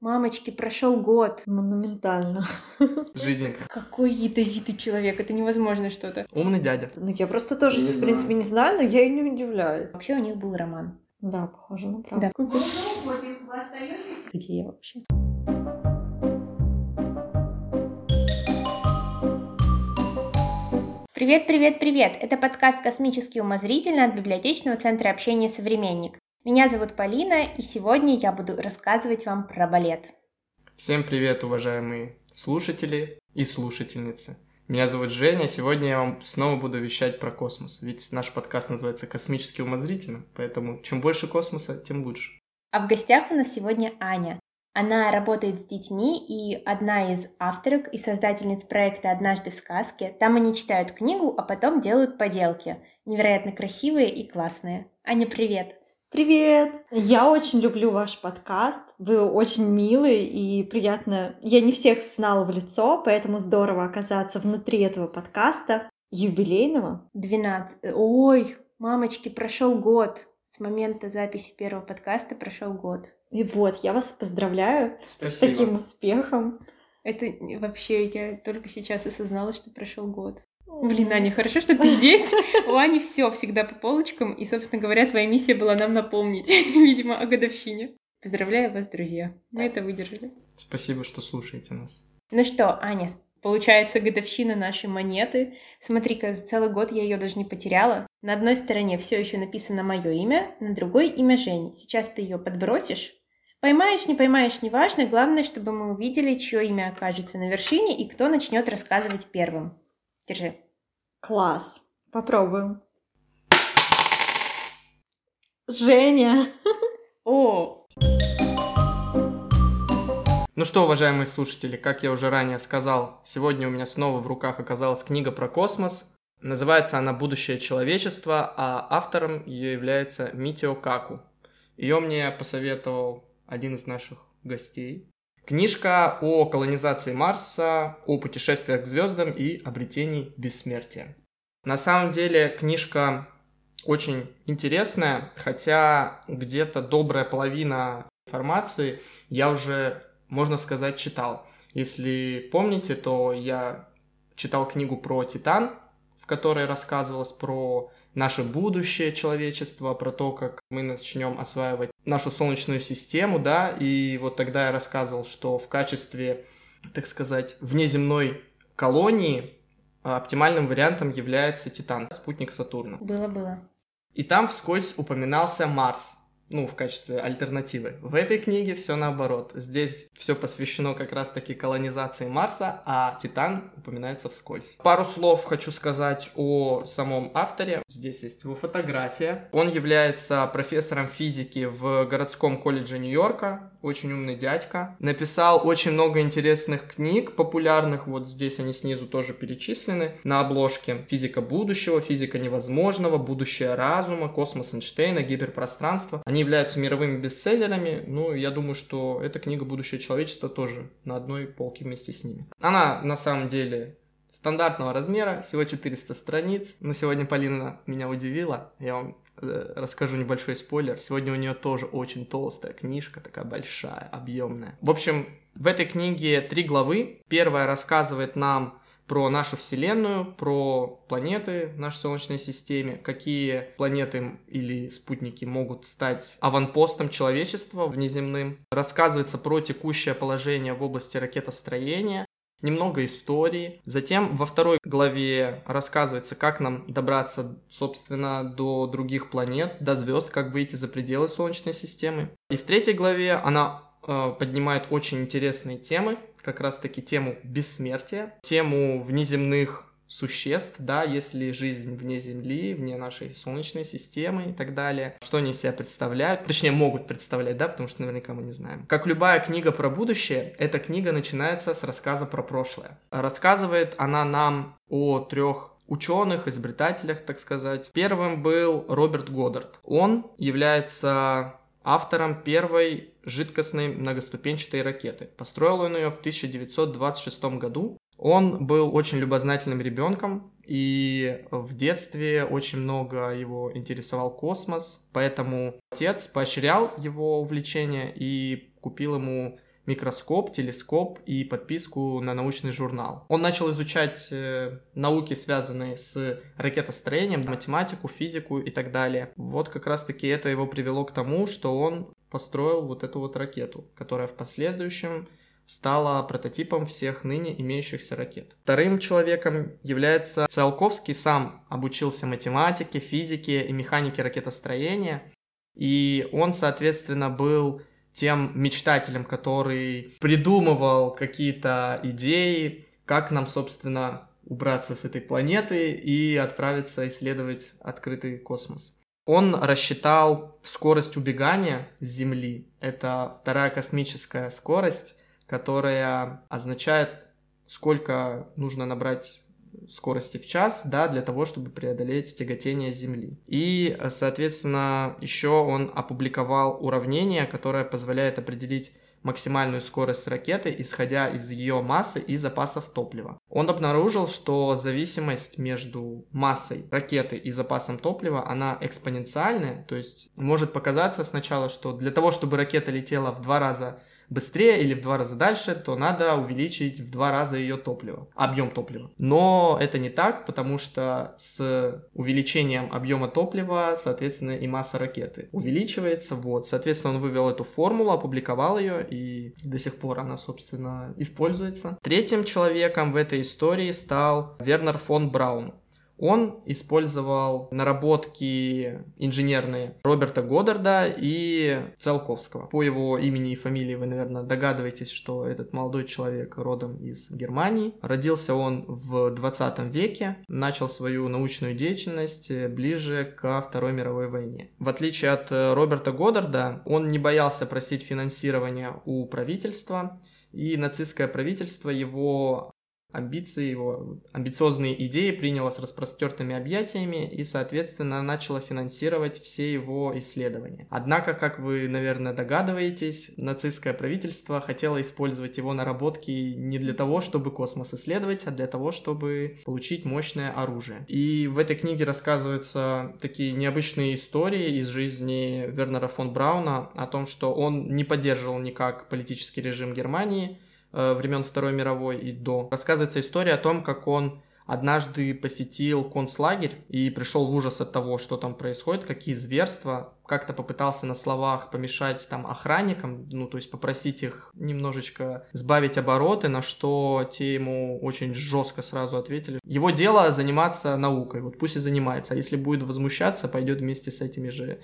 Мамочки, прошел год. Монументально. Жиденько. Какой ядовитый человек, это невозможно что-то. Умный дядя. Ну, я просто тоже, Не в принципе, не знаю, но я и не удивляюсь. Вообще у них был роман. Да, похоже на правду. Да. Где я вообще? Привет, привет, привет! Это подкаст «Космический умозрительно» от Библиотечного центра общения «Современник». Меня зовут Полина, и сегодня я буду рассказывать вам про балет. Всем привет, уважаемые слушатели и слушательницы. Меня зовут Женя, сегодня я вам снова буду вещать про космос, ведь наш подкаст называется «Космический умозрительно», поэтому чем больше космоса, тем лучше. А в гостях у нас сегодня Аня. Она работает с детьми и одна из авторок и создательниц проекта «Однажды в сказке». Там они читают книгу, а потом делают поделки. Невероятно красивые и классные. Аня, привет! Привет! Я очень люблю ваш подкаст. Вы очень милый и приятно. Я не всех знала в лицо, поэтому здорово оказаться внутри этого подкаста юбилейного. 12. Ой, мамочки, прошел год. С момента записи первого подкаста прошел год. И вот, я вас поздравляю с таким успехом. Это вообще, я только сейчас осознала, что прошел год. Блин, Аня, хорошо, что ты здесь. У Ани все всегда по полочкам. И, собственно говоря, твоя миссия была нам напомнить, видимо, о годовщине. Поздравляю вас, друзья. Мы это выдержали. Спасибо, что слушаете нас. Ну что, Аня, получается годовщина нашей монеты. Смотри-ка, за целый год я ее даже не потеряла. На одной стороне все еще написано мое имя, на другой имя Жени. Сейчас ты ее подбросишь. Поймаешь, не поймаешь, неважно. Главное, чтобы мы увидели, чье имя окажется на вершине и кто начнет рассказывать первым. Держи. Класс. Попробуем. Женя. О, Ну что, уважаемые слушатели, как я уже ранее сказал, сегодня у меня снова в руках оказалась книга про космос. Называется она «Будущее человечества», а автором ее является Митио Каку. Ее мне посоветовал один из наших гостей. Книжка о колонизации Марса, о путешествиях к звездам и обретении бессмертия. На самом деле книжка очень интересная, хотя где-то добрая половина информации я уже, можно сказать, читал. Если помните, то я читал книгу про Титан, в которой рассказывалось про наше будущее человечества, про то, как мы начнем осваивать нашу Солнечную систему, да, и вот тогда я рассказывал, что в качестве, так сказать, внеземной колонии а, оптимальным вариантом является Титан, спутник Сатурна. было-было. И там вскользь упоминался Марс, ну, в качестве альтернативы. В этой книге все наоборот. Здесь все посвящено как раз-таки колонизации Марса, а Титан упоминается вскользь. Пару слов хочу сказать о самом авторе. Здесь есть его фотография. Он является профессором физики в городском колледже Нью-Йорка. Очень умный дядька. Написал очень много интересных книг, популярных. Вот здесь они снизу тоже перечислены на обложке. Физика будущего, физика невозможного, будущее разума, космос Эйнштейна, гиперпространство. Они являются мировыми бестселлерами. Ну, я думаю, что эта книга «Будущее человечества» тоже на одной полке вместе с ними. Она, на самом деле, стандартного размера, всего 400 страниц. Но сегодня Полина меня удивила. Я вам расскажу небольшой спойлер. Сегодня у нее тоже очень толстая книжка, такая большая, объемная. В общем, в этой книге три главы. Первая рассказывает нам про нашу Вселенную, про планеты в нашей Солнечной системе, какие планеты или спутники могут стать аванпостом человечества внеземным. Рассказывается про текущее положение в области ракетостроения, немного истории. Затем во второй главе рассказывается, как нам добраться, собственно, до других планет, до звезд, как выйти за пределы Солнечной системы. И в третьей главе она э, поднимает очень интересные темы, как раз-таки тему бессмертия, тему внеземных существ, да, если жизнь вне Земли, вне нашей Солнечной системы и так далее, что они себя представляют, точнее могут представлять, да, потому что наверняка мы не знаем. Как любая книга про будущее, эта книга начинается с рассказа про прошлое. Рассказывает она нам о трех ученых, изобретателях, так сказать. Первым был Роберт Годдард. Он является автором первой жидкостной многоступенчатой ракеты. Построил он ее в 1926 году. Он был очень любознательным ребенком, и в детстве очень много его интересовал космос, поэтому отец поощрял его увлечение и купил ему микроскоп, телескоп и подписку на научный журнал. Он начал изучать э, науки, связанные с ракетостроением, математику, физику и так далее. Вот как раз-таки это его привело к тому, что он построил вот эту вот ракету, которая в последующем стала прототипом всех ныне имеющихся ракет. Вторым человеком является Циолковский, сам обучился математике, физике и механике ракетостроения, и он, соответственно, был тем мечтателем, который придумывал какие-то идеи, как нам, собственно, убраться с этой планеты и отправиться исследовать открытый космос. Он рассчитал скорость убегания с Земли. Это вторая космическая скорость, которая означает, сколько нужно набрать скорости в час, да, для того, чтобы преодолеть тяготение Земли. И, соответственно, еще он опубликовал уравнение, которое позволяет определить максимальную скорость ракеты, исходя из ее массы и запасов топлива. Он обнаружил, что зависимость между массой ракеты и запасом топлива, она экспоненциальная, то есть может показаться сначала, что для того, чтобы ракета летела в два раза быстрее или в два раза дальше, то надо увеличить в два раза ее топливо, объем топлива. Но это не так, потому что с увеличением объема топлива, соответственно, и масса ракеты увеличивается. Вот, соответственно, он вывел эту формулу, опубликовал ее, и до сих пор она, собственно, используется. Третьим человеком в этой истории стал Вернер фон Браун. Он использовал наработки инженерные Роберта Годдарда и Целковского. По его имени и фамилии вы, наверное, догадываетесь, что этот молодой человек родом из Германии. Родился он в 20 веке, начал свою научную деятельность ближе ко Второй мировой войне. В отличие от Роберта Годдарда, он не боялся просить финансирования у правительства, и нацистское правительство его амбиции, его амбициозные идеи приняло с распростертыми объятиями и, соответственно, начало финансировать все его исследования. Однако, как вы, наверное, догадываетесь, нацистское правительство хотело использовать его наработки не для того, чтобы космос исследовать, а для того, чтобы получить мощное оружие. И в этой книге рассказываются такие необычные истории из жизни Вернера фон Брауна о том, что он не поддерживал никак политический режим Германии, времен Второй мировой и до. Рассказывается история о том, как он однажды посетил концлагерь и пришел в ужас от того, что там происходит, какие зверства, как-то попытался на словах помешать там охранникам, ну, то есть попросить их немножечко сбавить обороты, на что те ему очень жестко сразу ответили. Его дело заниматься наукой, вот пусть и занимается, а если будет возмущаться, пойдет вместе с этими же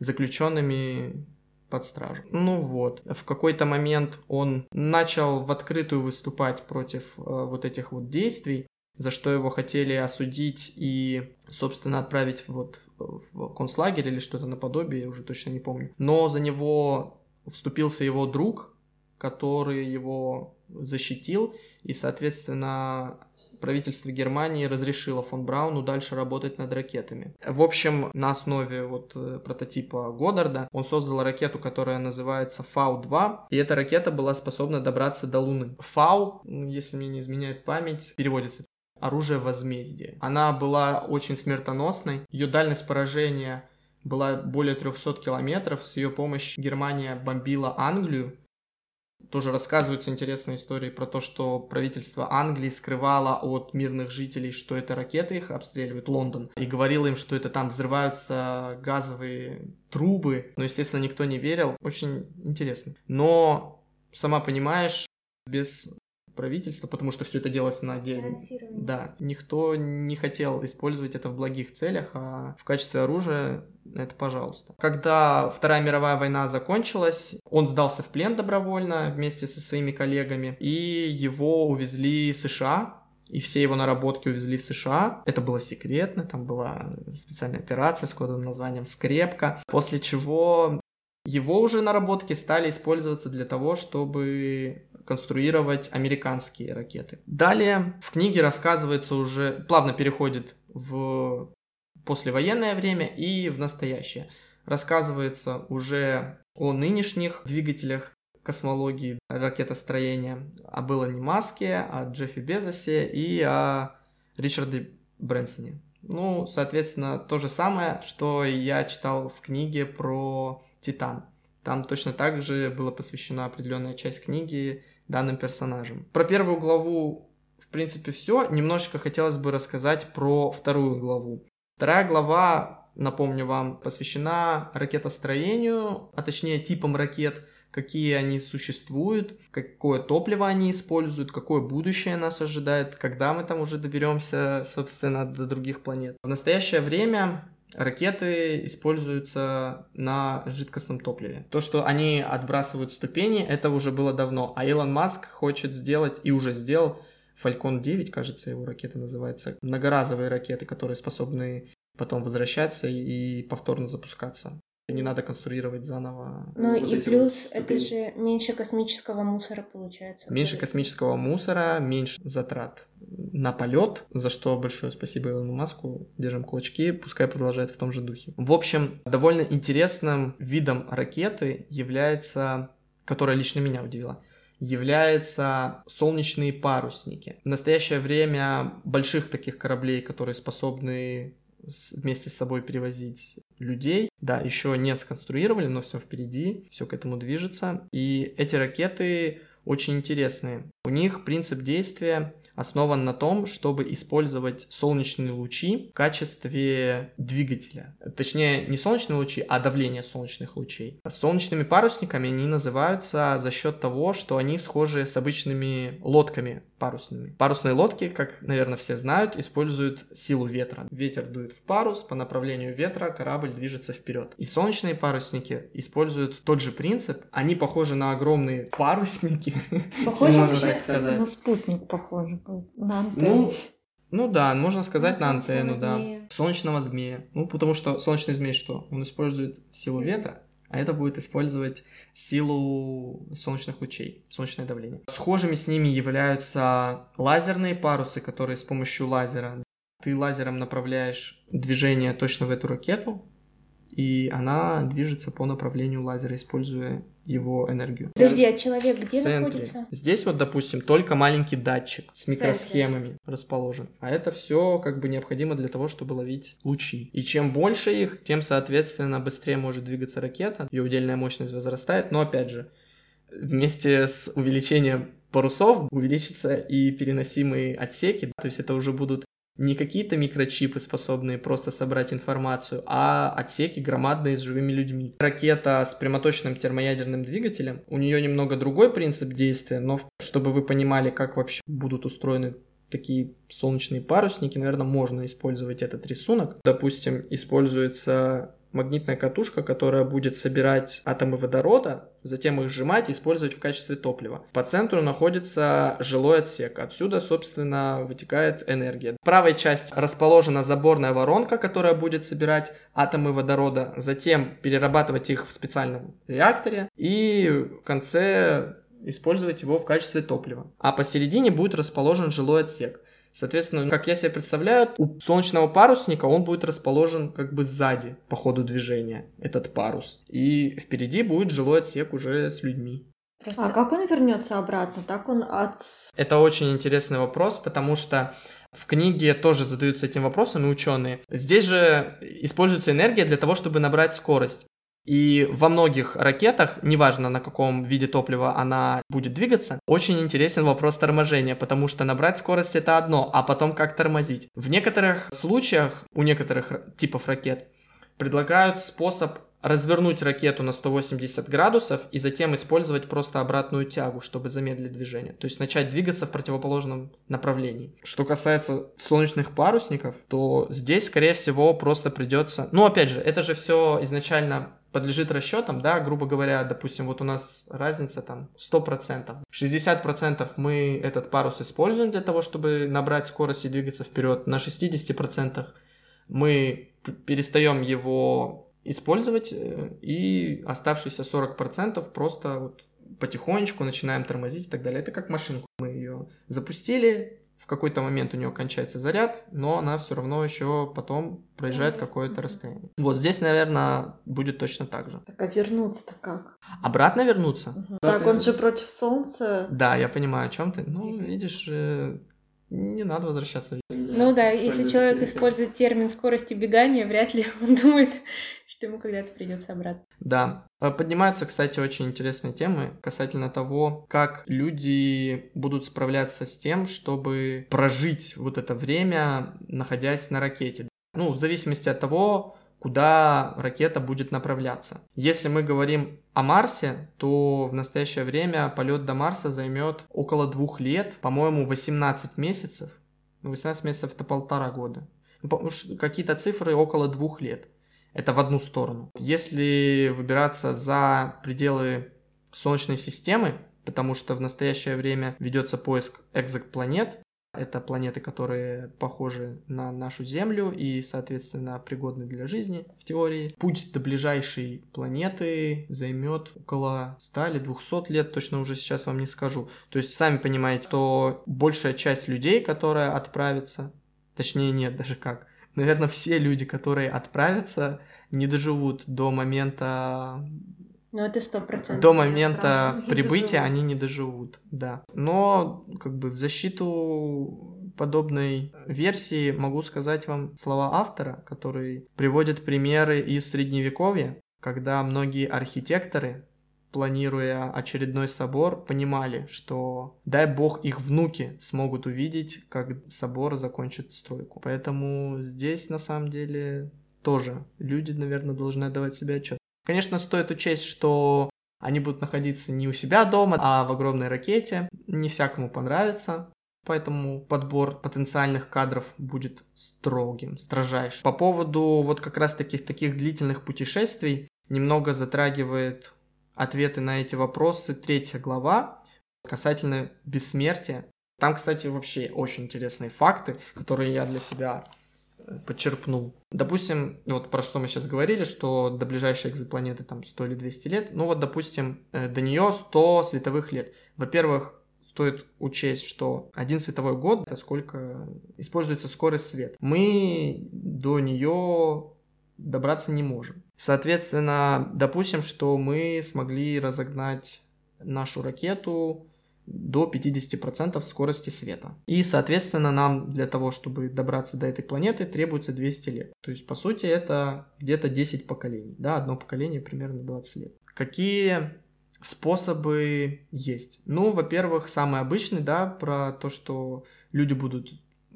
заключенными под стражу. Ну вот, в какой-то момент он начал в открытую выступать против э, вот этих вот действий, за что его хотели осудить и, собственно, отправить вот в концлагерь или что-то наподобие, я уже точно не помню. Но за него вступился его друг, который его защитил, и, соответственно, правительство Германии разрешило фон Брауну дальше работать над ракетами. В общем, на основе вот э, прототипа Годдарда он создал ракету, которая называется Фау-2, и эта ракета была способна добраться до Луны. Фау, если мне не изменяет память, переводится оружие возмездия. Она была очень смертоносной, ее дальность поражения была более 300 километров. С ее помощью Германия бомбила Англию, тоже рассказываются интересные истории про то, что правительство Англии скрывало от мирных жителей, что это ракеты их обстреливают, Лондон, и говорило им, что это там взрываются газовые трубы. Но, естественно, никто не верил. Очень интересно. Но, сама понимаешь, без правительства, потому что все это делалось на отдельно. Да, никто не хотел использовать это в благих целях, а в качестве оружия это пожалуйста. Когда Вторая мировая война закончилась, он сдался в плен добровольно вместе со своими коллегами, и его увезли в США, и все его наработки увезли в США. Это было секретно, там была специальная операция с кодовым названием «Скрепка», после чего его уже наработки стали использоваться для того, чтобы конструировать американские ракеты. Далее в книге рассказывается уже, плавно переходит в послевоенное время и в настоящее. Рассказывается уже о нынешних двигателях космологии ракетостроения, о Беллане Маске, о Джеффе Безосе и о Ричарде Брэнсоне. Ну, соответственно, то же самое, что я читал в книге про Титан. Там точно так же была посвящена определенная часть книги данным персонажам. Про первую главу, в принципе, все. Немножечко хотелось бы рассказать про вторую главу. Вторая глава, напомню вам, посвящена ракетостроению, а точнее типам ракет, какие они существуют, какое топливо они используют, какое будущее нас ожидает, когда мы там уже доберемся, собственно, до других планет. В настоящее время ракеты используются на жидкостном топливе. То, что они отбрасывают ступени, это уже было давно. А Илон Маск хочет сделать и уже сделал Falcon 9, кажется, его ракета называется. Многоразовые ракеты, которые способны потом возвращаться и повторно запускаться. Не надо конструировать заново. Ну вот и плюс вот это же меньше космического мусора получается. Меньше космического мусора, меньше затрат на полет, за что большое спасибо Илону Маску. Держим кулачки, пускай продолжает в том же духе. В общем, довольно интересным видом ракеты является, которая лично меня удивила, являются солнечные парусники. В настоящее время больших таких кораблей, которые способны вместе с собой перевозить людей. Да, еще не сконструировали, но все впереди, все к этому движется. И эти ракеты очень интересные. У них принцип действия основан на том, чтобы использовать солнечные лучи в качестве двигателя. Точнее, не солнечные лучи, а давление солнечных лучей. Солнечными парусниками они называются за счет того, что они схожи с обычными лодками парусными. Парусные лодки, как, наверное, все знают, используют силу ветра. Ветер дует в парус, по направлению ветра корабль движется вперед. И солнечные парусники используют тот же принцип. Они похожи на огромные парусники. Похоже, можно так сказать. На спутник похоже, на антенну. Ну, ну да, можно сказать на, на антенну, да. Змея. Солнечного змея. Ну, потому что солнечный змей что? Он использует силу ветра, а это будет использовать силу солнечных лучей, солнечное давление. Схожими с ними являются лазерные парусы, которые с помощью лазера ты лазером направляешь движение точно в эту ракету, и она движется по направлению лазера, используя его энергию. Подожди, а человек где находится? Здесь вот, допустим, только маленький датчик с микросхемами расположен. А это все как бы необходимо для того, чтобы ловить лучи. И чем больше их, тем, соответственно, быстрее может двигаться ракета, ее удельная мощность возрастает. Но, опять же, вместе с увеличением парусов увеличится и переносимые отсеки, то есть это уже будут не какие-то микрочипы, способные просто собрать информацию, а отсеки громадные с живыми людьми. Ракета с прямоточным термоядерным двигателем, у нее немного другой принцип действия, но чтобы вы понимали, как вообще будут устроены такие солнечные парусники, наверное, можно использовать этот рисунок. Допустим, используется магнитная катушка, которая будет собирать атомы водорода, затем их сжимать и использовать в качестве топлива. По центру находится жилой отсек. Отсюда, собственно, вытекает энергия. В правой части расположена заборная воронка, которая будет собирать атомы водорода, затем перерабатывать их в специальном реакторе и в конце использовать его в качестве топлива. А посередине будет расположен жилой отсек. Соответственно, как я себе представляю, у солнечного парусника он будет расположен как бы сзади по ходу движения, этот парус. И впереди будет жилой отсек уже с людьми. Просто... А как он вернется обратно? Так он от... Это очень интересный вопрос, потому что в книге тоже задаются этим вопросом и ученые. Здесь же используется энергия для того, чтобы набрать скорость. И во многих ракетах, неважно на каком виде топлива она будет двигаться, очень интересен вопрос торможения, потому что набрать скорость это одно, а потом как тормозить. В некоторых случаях, у некоторых типов ракет, предлагают способ развернуть ракету на 180 градусов и затем использовать просто обратную тягу, чтобы замедлить движение. То есть начать двигаться в противоположном направлении. Что касается солнечных парусников, то здесь, скорее всего, просто придется... Ну, опять же, это же все изначально подлежит расчетам, да, грубо говоря, допустим, вот у нас разница там 100%. 60% мы этот парус используем для того, чтобы набрать скорость и двигаться вперед. На 60% мы перестаем его использовать, э, и оставшиеся 40% просто вот потихонечку начинаем тормозить и так далее. Это как машинку. Мы ее запустили, в какой-то момент у нее кончается заряд, но она все равно еще потом проезжает какое-то расстояние. Вот здесь, наверное, будет точно так же. Так а вернуться-то как? Обратно вернуться? Угу. Так он же против солнца. Да, я понимаю, о чем ты. Ну, видишь, э, не надо возвращаться. Ну да, если человек использует термин скорости бегания, вряд ли он думает, что ему когда-то придется обратно. Да. Э, поднимаются, кстати, очень интересные темы касательно того, как люди будут справляться с тем, чтобы прожить вот это время, находясь на ракете. Ну, в зависимости от того, куда ракета будет направляться. Если мы говорим о Марсе, то в настоящее время полет до Марса займет около двух лет, по-моему, 18 месяцев. 18 ну, месяцев это полтора года. Ну, какие-то цифры около двух лет. Это в одну сторону. Если выбираться за пределы Солнечной системы, потому что в настоящее время ведется поиск экзопланет, это планеты, которые похожи на нашу Землю и, соответственно, пригодны для жизни в теории. Путь до ближайшей планеты займет около 100 или 200 лет, точно уже сейчас вам не скажу. То есть, сами понимаете, что большая часть людей, которые отправятся, точнее нет, даже как, наверное, все люди, которые отправятся, не доживут до момента ну, это сто процентов. До момента прибытия они не доживут, да. Но, как бы, в защиту подобной версии могу сказать вам слова автора, который приводит примеры из Средневековья, когда многие архитекторы, планируя очередной собор, понимали, что дай бог их внуки смогут увидеть, как собор закончит стройку. Поэтому здесь на самом деле тоже люди, наверное, должны давать себе отчет. Конечно, стоит учесть, что они будут находиться не у себя дома, а в огромной ракете. Не всякому понравится. Поэтому подбор потенциальных кадров будет строгим, строжайшим. По поводу вот как раз таких таких длительных путешествий немного затрагивает ответы на эти вопросы третья глава касательно бессмертия. Там, кстати, вообще очень интересные факты, которые я для себя подчерпнул. Допустим, вот про что мы сейчас говорили, что до ближайшей экзопланеты там 100 или 200 лет. Ну вот, допустим, э, до нее 100 световых лет. Во-первых, стоит учесть, что один световой год, это сколько используется скорость света. Мы до нее добраться не можем. Соответственно, допустим, что мы смогли разогнать нашу ракету до 50% скорости света. И, соответственно, нам для того, чтобы добраться до этой планеты, требуется 200 лет. То есть, по сути, это где-то 10 поколений. Да, одно поколение примерно 20 лет. Какие способы есть? Ну, во-первых, самый обычный, да, про то, что люди будут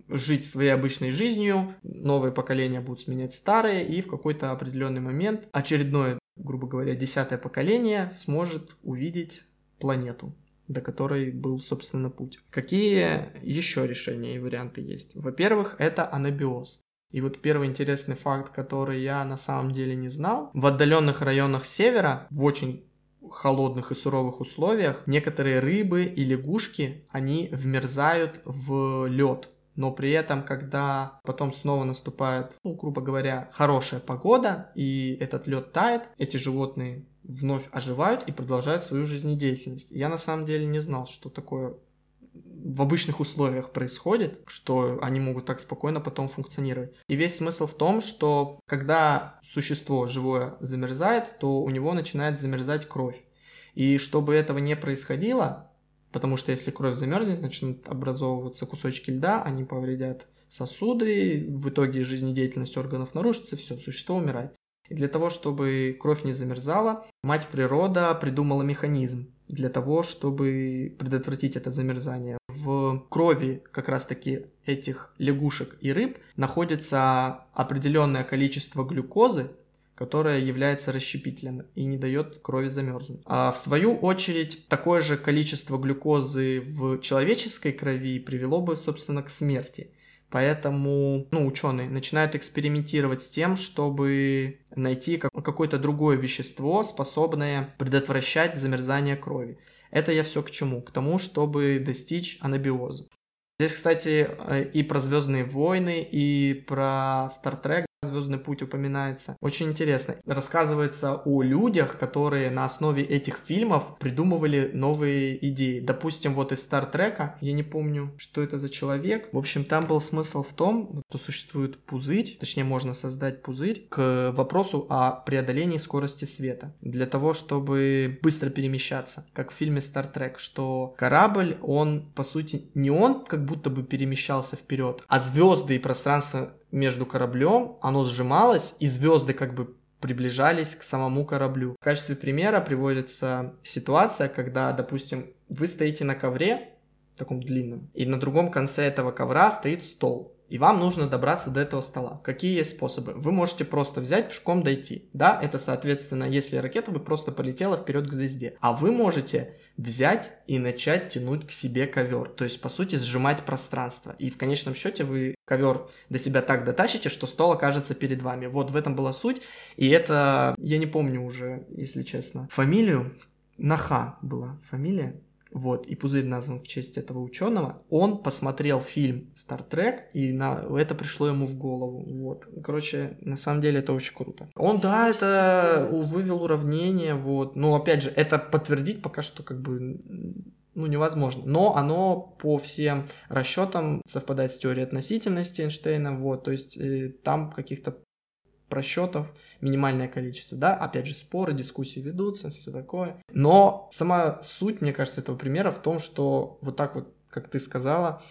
жить своей обычной жизнью, новые поколения будут сменять старые, и в какой-то определенный момент очередное, грубо говоря, десятое поколение сможет увидеть планету до которой был, собственно, путь. Какие еще решения и варианты есть? Во-первых, это анабиоз. И вот первый интересный факт, который я на самом деле не знал. В отдаленных районах севера, в очень холодных и суровых условиях, некоторые рыбы и лягушки, они вмерзают в лед. Но при этом, когда потом снова наступает, ну, грубо говоря, хорошая погода, и этот лед тает, эти животные вновь оживают и продолжают свою жизнедеятельность. Я на самом деле не знал, что такое в обычных условиях происходит, что они могут так спокойно потом функционировать. И весь смысл в том, что когда существо живое замерзает, то у него начинает замерзать кровь. И чтобы этого не происходило, потому что если кровь замерзнет, начнут образовываться кусочки льда, они повредят сосуды, в итоге жизнедеятельность органов нарушится, все, существо умирает. И для того, чтобы кровь не замерзала, мать природа придумала механизм для того, чтобы предотвратить это замерзание. В крови как раз-таки этих лягушек и рыб находится определенное количество глюкозы, которое является расщепителем и не дает крови замерзнуть. А в свою очередь, такое же количество глюкозы в человеческой крови привело бы, собственно, к смерти. Поэтому ну, ученые начинают экспериментировать с тем, чтобы найти какое-то другое вещество, способное предотвращать замерзание крови. Это я все к чему? К тому, чтобы достичь анабиоза. Здесь, кстати, э, и про Звездные войны, и про Trek Звездный путь упоминается. Очень интересно. Рассказывается о людях, которые на основе этих фильмов придумывали новые идеи. Допустим, вот из Стартрека, я не помню, что это за человек. В общем, там был смысл в том, что существует пузырь, точнее, можно создать пузырь к вопросу о преодолении скорости света. Для того, чтобы быстро перемещаться, как в фильме Стартрек, что корабль, он, по сути, не он как будто бы перемещался вперед, а звезды и пространство между кораблем, оно сжималось, и звезды как бы приближались к самому кораблю. В качестве примера приводится ситуация, когда, допустим, вы стоите на ковре, таком длинном, и на другом конце этого ковра стоит стол. И вам нужно добраться до этого стола. Какие есть способы? Вы можете просто взять пешком дойти. Да, это соответственно, если ракета бы просто полетела вперед к звезде. А вы можете взять и начать тянуть к себе ковер. То есть, по сути, сжимать пространство. И в конечном счете вы ковер до себя так дотащите, что стол окажется перед вами. Вот в этом была суть. И это, я не помню уже, если честно, фамилию. Наха была фамилия вот, и пузырь назван в честь этого ученого, он посмотрел фильм Star Trek, и на это пришло ему в голову, вот. Короче, на самом деле это очень круто. Он, да, это вывел уравнение, вот, но, опять же, это подтвердить пока что как бы ну, невозможно. Но оно по всем расчетам совпадает с теорией относительности Эйнштейна, вот, то есть э, там каких-то просчетов минимальное количество, да, опять же, споры, дискуссии ведутся, все такое. Но сама суть, мне кажется, этого примера в том, что вот так вот, как ты сказала,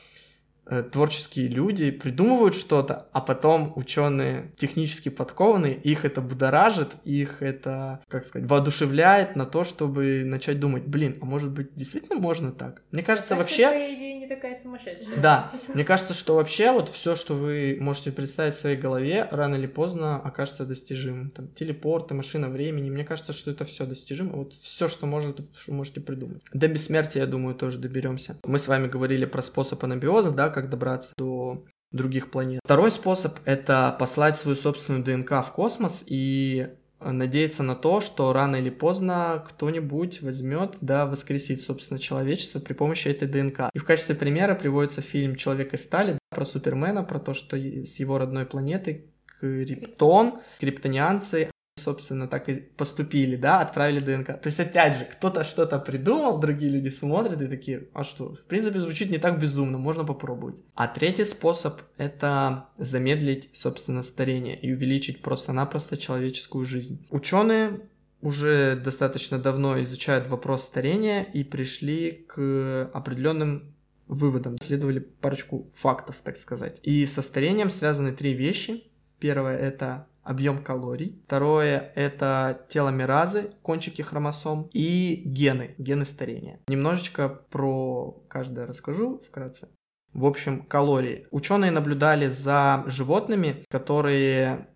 творческие люди придумывают что-то, а потом ученые технически подкованные, их это будоражит, их это, как сказать, воодушевляет на то, чтобы начать думать, блин, а может быть действительно можно так? Мне кажется, так вообще... Идея не такая сумасшедшая. Да, мне кажется, что вообще вот все, что вы можете представить в своей голове, рано или поздно окажется достижимым. Там телепорты, машина времени, мне кажется, что это все достижимо. Вот все, что, может, что можете придумать. До бессмертия, я думаю, тоже доберемся. Мы с вами говорили про способ анабиоза, да, как добраться до других планет. Второй способ — это послать свою собственную ДНК в космос и надеяться на то, что рано или поздно кто-нибудь возьмет, да, воскресит, собственно, человечество при помощи этой ДНК. И в качестве примера приводится фильм «Человек из стали», про Супермена, про то, что с его родной планеты Криптон, криптонианцы собственно, так и поступили, да, отправили ДНК. То есть, опять же, кто-то что-то придумал, другие люди смотрят и такие, а что, в принципе, звучит не так безумно, можно попробовать. А третий способ — это замедлить, собственно, старение и увеличить просто-напросто человеческую жизнь. Ученые уже достаточно давно изучают вопрос старения и пришли к определенным выводам, следовали парочку фактов, так сказать. И со старением связаны три вещи. Первое — это объем калорий. Второе – это теломеразы, кончики хромосом и гены, гены старения. Немножечко про каждое расскажу вкратце. В общем, калории. Ученые наблюдали за животными, которые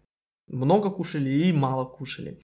много кушали и мало кушали.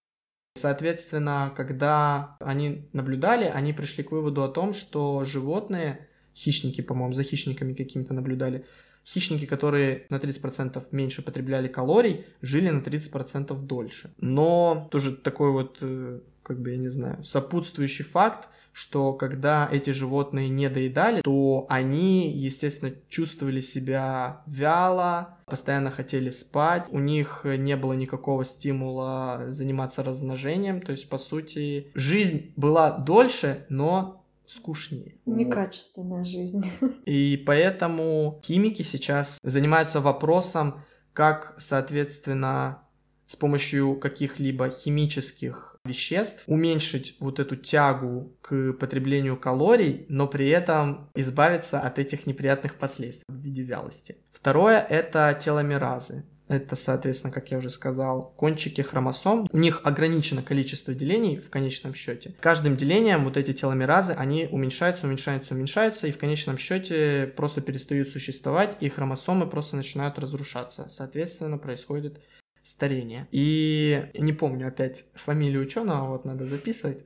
Соответственно, когда они наблюдали, они пришли к выводу о том, что животные, хищники, по-моему, за хищниками какими-то наблюдали, Хищники, которые на 30% меньше потребляли калорий, жили на 30% дольше. Но тоже такой вот, э, как бы, я не знаю, сопутствующий факт, что когда эти животные не доедали, то они, естественно, чувствовали себя вяло, постоянно хотели спать, у них не было никакого стимула заниматься размножением, то есть, по сути, жизнь была дольше, но скучнее. Некачественная жизнь. И поэтому химики сейчас занимаются вопросом, как, соответственно, с помощью каких-либо химических веществ уменьшить вот эту тягу к потреблению калорий, но при этом избавиться от этих неприятных последствий в виде вялости. Второе — это теломеразы. Это, соответственно, как я уже сказал, кончики хромосом. У них ограничено количество делений в конечном счете. С каждым делением вот эти теломеразы, они уменьшаются, уменьшаются, уменьшаются, и в конечном счете просто перестают существовать, и хромосомы просто начинают разрушаться. Соответственно, происходит старение. И не помню опять фамилию ученого, вот надо записывать,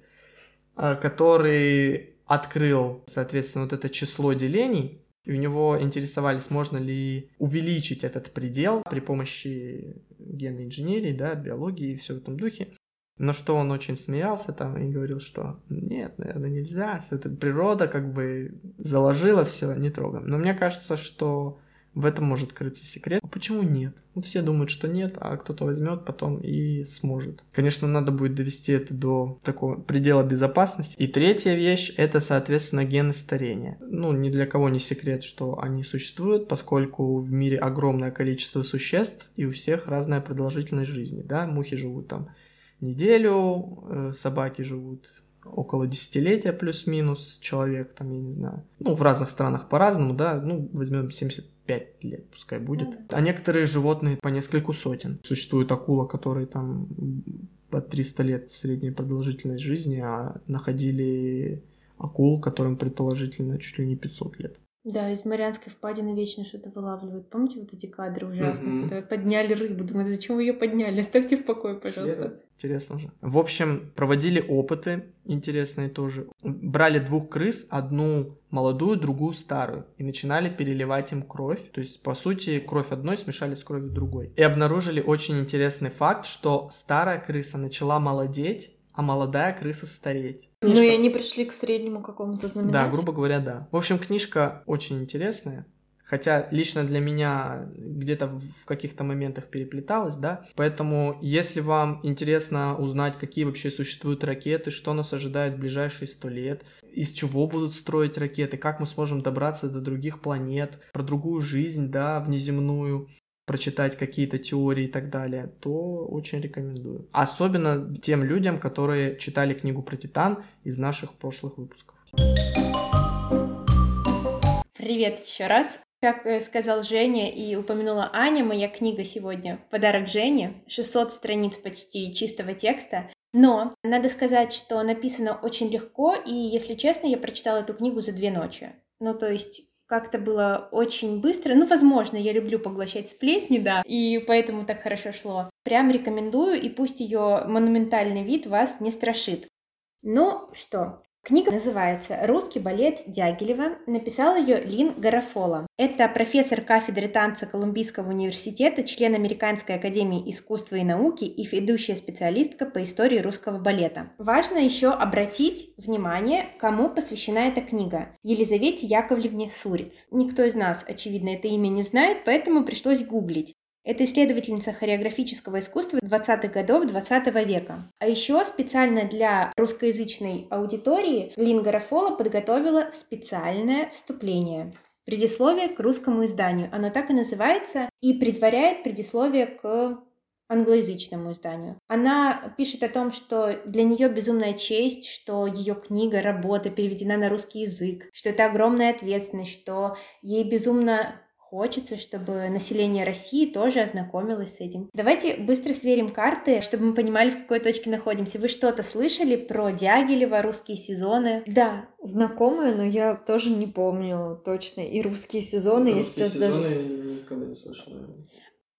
а, который открыл, соответственно, вот это число делений, и у него интересовались, можно ли увеличить этот предел при помощи генной инженерии, да, биологии и все в этом духе. Но что он очень смеялся там и говорил, что нет, наверное, нельзя, все это природа как бы заложила все, не трогаем. Но мне кажется, что В этом может крыться секрет. А почему нет? Ну, все думают, что нет, а кто-то возьмет потом и сможет. Конечно, надо будет довести это до такого предела безопасности. И третья вещь — это, соответственно, гены старения. Ну, ни для кого не секрет, что они существуют, поскольку в мире огромное количество существ, и у всех разная продолжительность жизни, да, мухи живут там неделю, э, собаки живут около десятилетия плюс-минус человек, там, я не знаю. Ну, в разных странах по-разному, да, ну, возьмем 75 лет, пускай будет. Mm-hmm. А некоторые животные по нескольку сотен. Существует акула, которые там по 300 лет средняя продолжительность жизни, а находили акул, которым предположительно чуть ли не 500 лет. Да, из Марианской впадины вечно что-то вылавливают. Помните вот эти кадры ужасные, mm-hmm. когда подняли рыбу? Думаю, зачем вы ее подняли? Оставьте в покое, пожалуйста. Интересно же. В общем, проводили опыты интересные тоже. Брали двух крыс, одну молодую, другую старую, и начинали переливать им кровь. То есть, по сути, кровь одной смешали с кровью другой. И обнаружили очень интересный факт, что старая крыса начала молодеть, а молодая крыса стареть. Книжка... Ну и они пришли к среднему какому-то знаменателю. Да, грубо говоря, да. В общем, книжка очень интересная. Хотя лично для меня где-то в каких-то моментах переплеталась, да. Поэтому, если вам интересно узнать, какие вообще существуют ракеты, что нас ожидает в ближайшие сто лет, из чего будут строить ракеты, как мы сможем добраться до других планет, про другую жизнь, да, внеземную, прочитать какие-то теории и так далее, то очень рекомендую. Особенно тем людям, которые читали книгу про Титан из наших прошлых выпусков. Привет еще раз. Как э, сказал Женя и упомянула Аня, моя книга сегодня «Подарок Жене», 600 страниц почти чистого текста, но надо сказать, что написано очень легко, и, если честно, я прочитала эту книгу за две ночи. Ну, то есть как-то было очень быстро. Ну, возможно, я люблю поглощать сплетни, да, и поэтому так хорошо шло. Прям рекомендую, и пусть ее монументальный вид вас не страшит. Ну что, Книга называется «Русский балет Дягилева». Написал ее Лин Гарафола. Это профессор кафедры танца Колумбийского университета, член Американской академии искусства и науки и ведущая специалистка по истории русского балета. Важно еще обратить внимание, кому посвящена эта книга. Елизавете Яковлевне Суриц. Никто из нас, очевидно, это имя не знает, поэтому пришлось гуглить. Это исследовательница хореографического искусства 20-х годов 20 -го века. А еще специально для русскоязычной аудитории Линга Рафола подготовила специальное вступление. Предисловие к русскому изданию. Оно так и называется и предваряет предисловие к англоязычному изданию. Она пишет о том, что для нее безумная честь, что ее книга, работа переведена на русский язык, что это огромная ответственность, что ей безумно Хочется, чтобы население России тоже ознакомилось с этим. Давайте быстро сверим карты, чтобы мы понимали, в какой точке находимся. Вы что-то слышали про Дягилева, русские сезоны? Да, знакомые, но я тоже не помню точно. И русские сезоны, русские я сейчас сезоны даже... никогда не слышала.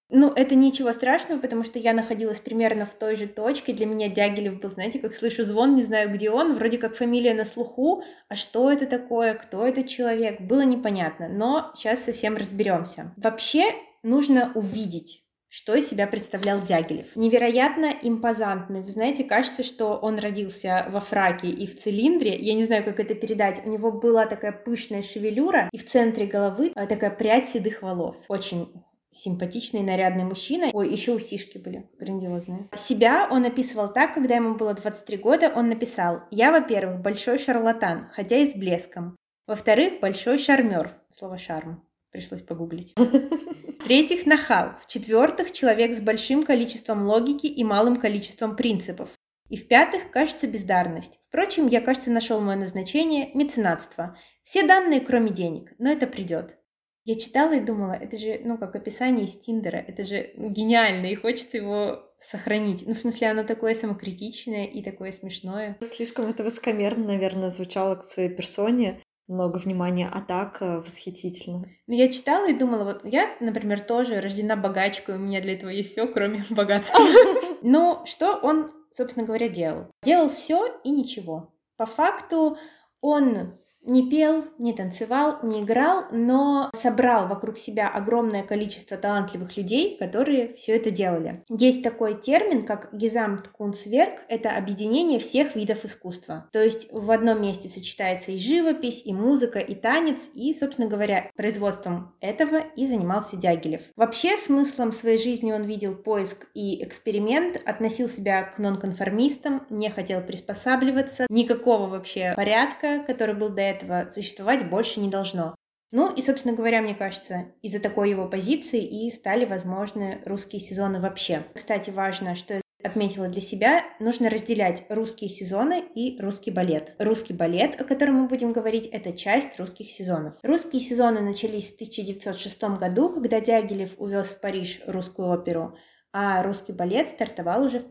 Ну, это ничего страшного, потому что я находилась примерно в той же точке. Для меня Дягилев был, знаете, как слышу звон, не знаю, где он. Вроде как фамилия на слуху. А что это такое? Кто этот человек? Было непонятно. Но сейчас совсем разберемся. Вообще нужно увидеть что из себя представлял Дягилев. Невероятно импозантный. Вы знаете, кажется, что он родился во фраке и в цилиндре. Я не знаю, как это передать. У него была такая пышная шевелюра, и в центре головы а, такая прядь седых волос. Очень симпатичный, нарядный мужчина. Ой, еще усишки были грандиозные. Себя он описывал так, когда ему было 23 года, он написал «Я, во-первых, большой шарлатан, хотя и с блеском. Во-вторых, большой шармер». Слово «шарм». Пришлось погуглить. В-третьих, нахал. В-четвертых, человек с большим количеством логики и малым количеством принципов. И в-пятых, кажется, бездарность. Впрочем, я, кажется, нашел мое назначение – меценатство. Все данные, кроме денег, но это придет. Я читала и думала, это же, ну, как описание из Тиндера, это же гениально, и хочется его сохранить. Ну, в смысле, оно такое самокритичное и такое смешное. Слишком это высокомерно, наверное, звучало к своей персоне. Много внимания, а так э, восхитительно. Ну, я читала и думала, вот я, например, тоже рождена богачкой, у меня для этого есть все, кроме богатства. Но что он, собственно говоря, делал? Делал все и ничего. По факту он не пел, не танцевал, не играл, но собрал вокруг себя огромное количество талантливых людей, которые все это делали. Есть такой термин, как Gesamtkunstwerk, это объединение всех видов искусства. То есть в одном месте сочетается и живопись, и музыка, и танец, и, собственно говоря, производством этого и занимался Дягилев. Вообще смыслом своей жизни он видел поиск и эксперимент, относил себя к нонконформистам, не хотел приспосабливаться, никакого вообще порядка, который был до этого этого существовать больше не должно. Ну и, собственно говоря, мне кажется, из-за такой его позиции и стали возможны русские сезоны вообще. Кстати, важно, что я отметила для себя, нужно разделять русские сезоны и русский балет. Русский балет, о котором мы будем говорить, это часть русских сезонов. Русские сезоны начались в 1906 году, когда Дягилев увез в Париж русскую оперу, а русский балет стартовал уже в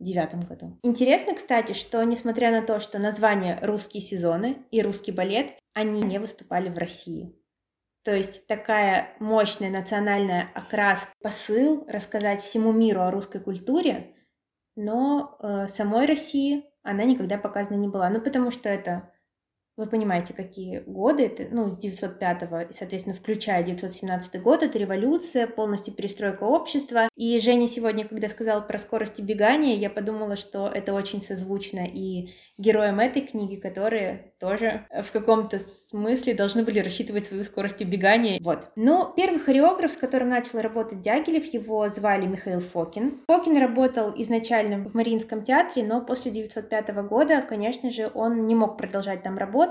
1909 году. Интересно, кстати, что несмотря на то, что название «Русские сезоны» и «Русский балет», они не выступали в России. То есть такая мощная национальная окрас, посыл рассказать всему миру о русской культуре, но э, самой России она никогда показана не была. Ну, потому что это вы понимаете, какие годы, это, ну, с 905 и, соответственно, включая 917 год, это революция, полностью перестройка общества. И Женя сегодня, когда сказал про скорость убегания, я подумала, что это очень созвучно и героям этой книги, которые тоже в каком-то смысле должны были рассчитывать свою скорость убегания. Вот. Но первый хореограф, с которым начал работать Дягилев, его звали Михаил Фокин. Фокин работал изначально в Мариинском театре, но после 905 года, конечно же, он не мог продолжать там работу,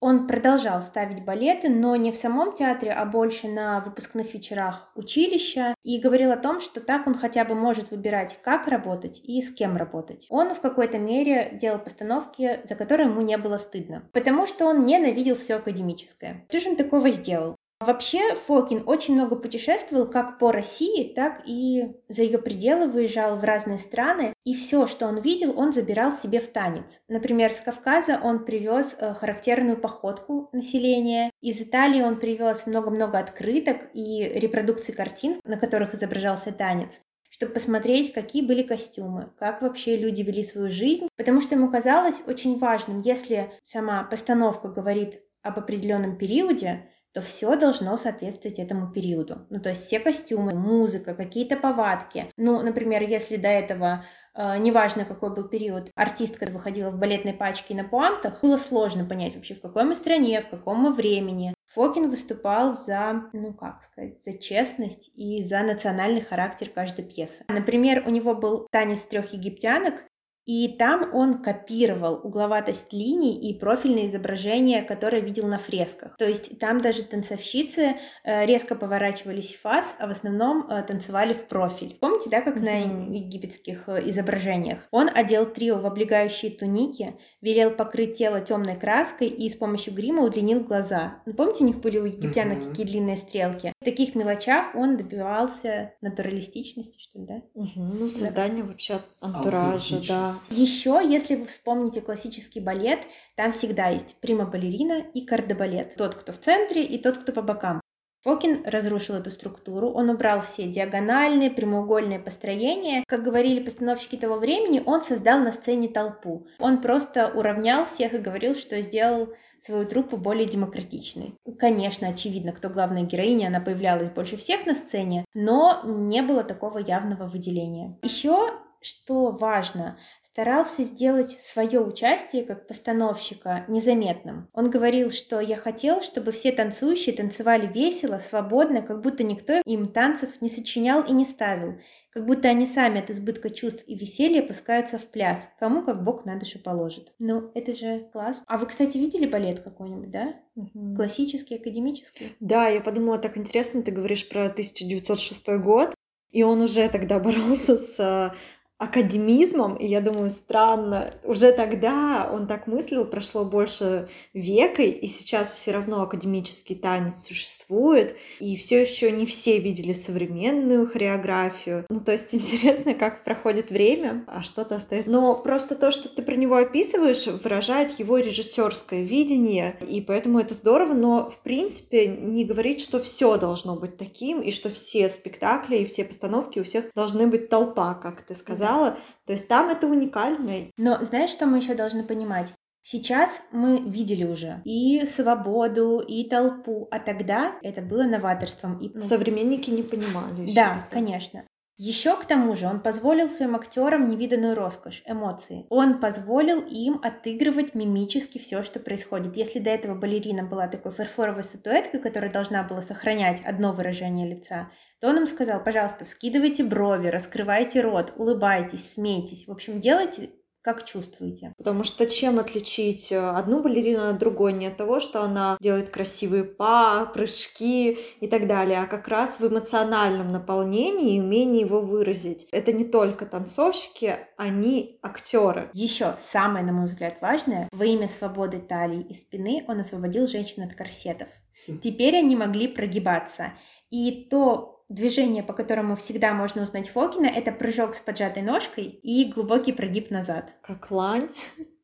он продолжал ставить балеты, но не в самом театре, а больше на выпускных вечерах училища, и говорил о том, что так он хотя бы может выбирать, как работать и с кем работать. Он в какой-то мере делал постановки, за которые ему не было стыдно, потому что он ненавидел все академическое. Что же он такого сделал? Вообще Фокин очень много путешествовал как по России, так и за ее пределы выезжал в разные страны, и все, что он видел, он забирал себе в танец. Например, с Кавказа он привез э, характерную походку населения, из Италии он привез много-много открыток и репродукций картин, на которых изображался танец чтобы посмотреть, какие были костюмы, как вообще люди вели свою жизнь, потому что ему казалось очень важным, если сама постановка говорит об определенном периоде, то все должно соответствовать этому периоду. Ну, то есть все костюмы, музыка, какие-то повадки. Ну, например, если до этого Uh, неважно, какой был период, артистка выходила в балетной пачке на пуантах, было сложно понять вообще, в какой мы стране, в каком мы времени. Фокин выступал за, ну как сказать, за честность и за национальный характер каждой пьесы. Например, у него был танец трех египтянок, и там он копировал угловатость линий и профильные изображения, которые видел на фресках. То есть там даже танцовщицы э, резко поворачивались в фас, а в основном э, танцевали в профиль. Помните, да, как mm-hmm. на египетских э, изображениях? Он одел трио в облегающие туники, велел покрыть тело темной краской и с помощью грима удлинил глаза. Ну, помните, у них были у египтянок mm-hmm. такие длинные стрелки? В таких мелочах он добивался натуралистичности, что ли, да? Mm-hmm. Ну, создание да. вообще антуража, да. Еще, если вы вспомните классический балет, там всегда есть прима-балерина и кардебалет. Тот, кто в центре, и тот, кто по бокам. Фокин разрушил эту структуру, он убрал все диагональные, прямоугольные построения. Как говорили постановщики того времени, он создал на сцене толпу. Он просто уравнял всех и говорил, что сделал свою труппу более демократичной. Конечно, очевидно, кто главная героиня, она появлялась больше всех на сцене, но не было такого явного выделения. Еще что важно, старался сделать свое участие как постановщика незаметным. Он говорил, что я хотел, чтобы все танцующие танцевали весело, свободно, как будто никто им танцев не сочинял и не ставил, как будто они сами от избытка чувств и веселья пускаются в пляс, кому как Бог на душу положит. Ну, это же класс. А вы, кстати, видели балет какой-нибудь, да? Угу. Классический, академический? Да, я подумала, так интересно, ты говоришь про 1906 год, и он уже тогда боролся с академизмом, и я думаю, странно, уже тогда он так мыслил, прошло больше века, и сейчас все равно академический танец существует, и все еще не все видели современную хореографию. Ну, то есть интересно, как проходит время, а что-то остается. Но просто то, что ты про него описываешь, выражает его режиссерское видение, и поэтому это здорово, но в принципе не говорить, что все должно быть таким, и что все спектакли и все постановки у всех должны быть толпа, как ты сказал сказала. То есть там это уникально. Но знаешь, что мы еще должны понимать? Сейчас мы видели уже и свободу, и толпу, а тогда это было новаторством. И, ну, Современники не понимали. Да, тогда. конечно. Еще к тому же он позволил своим актерам невиданную роскошь, эмоции. Он позволил им отыгрывать мимически все, что происходит. Если до этого балерина была такой фарфоровой статуэткой, которая должна была сохранять одно выражение лица, то он им сказал, пожалуйста, вскидывайте брови, раскрывайте рот, улыбайтесь, смейтесь. В общем, делайте как чувствуете? Потому что чем отличить э, одну балерину от другой? Не от того, что она делает красивые па, прыжки и так далее, а как раз в эмоциональном наполнении и умении его выразить. Это не только танцовщики, они актеры. Еще самое, на мой взгляд, важное, во имя свободы талии и спины он освободил женщин от корсетов. Теперь они могли прогибаться. И то движение, по которому всегда можно узнать Фокина, это прыжок с поджатой ножкой и глубокий прогиб назад. Как лань.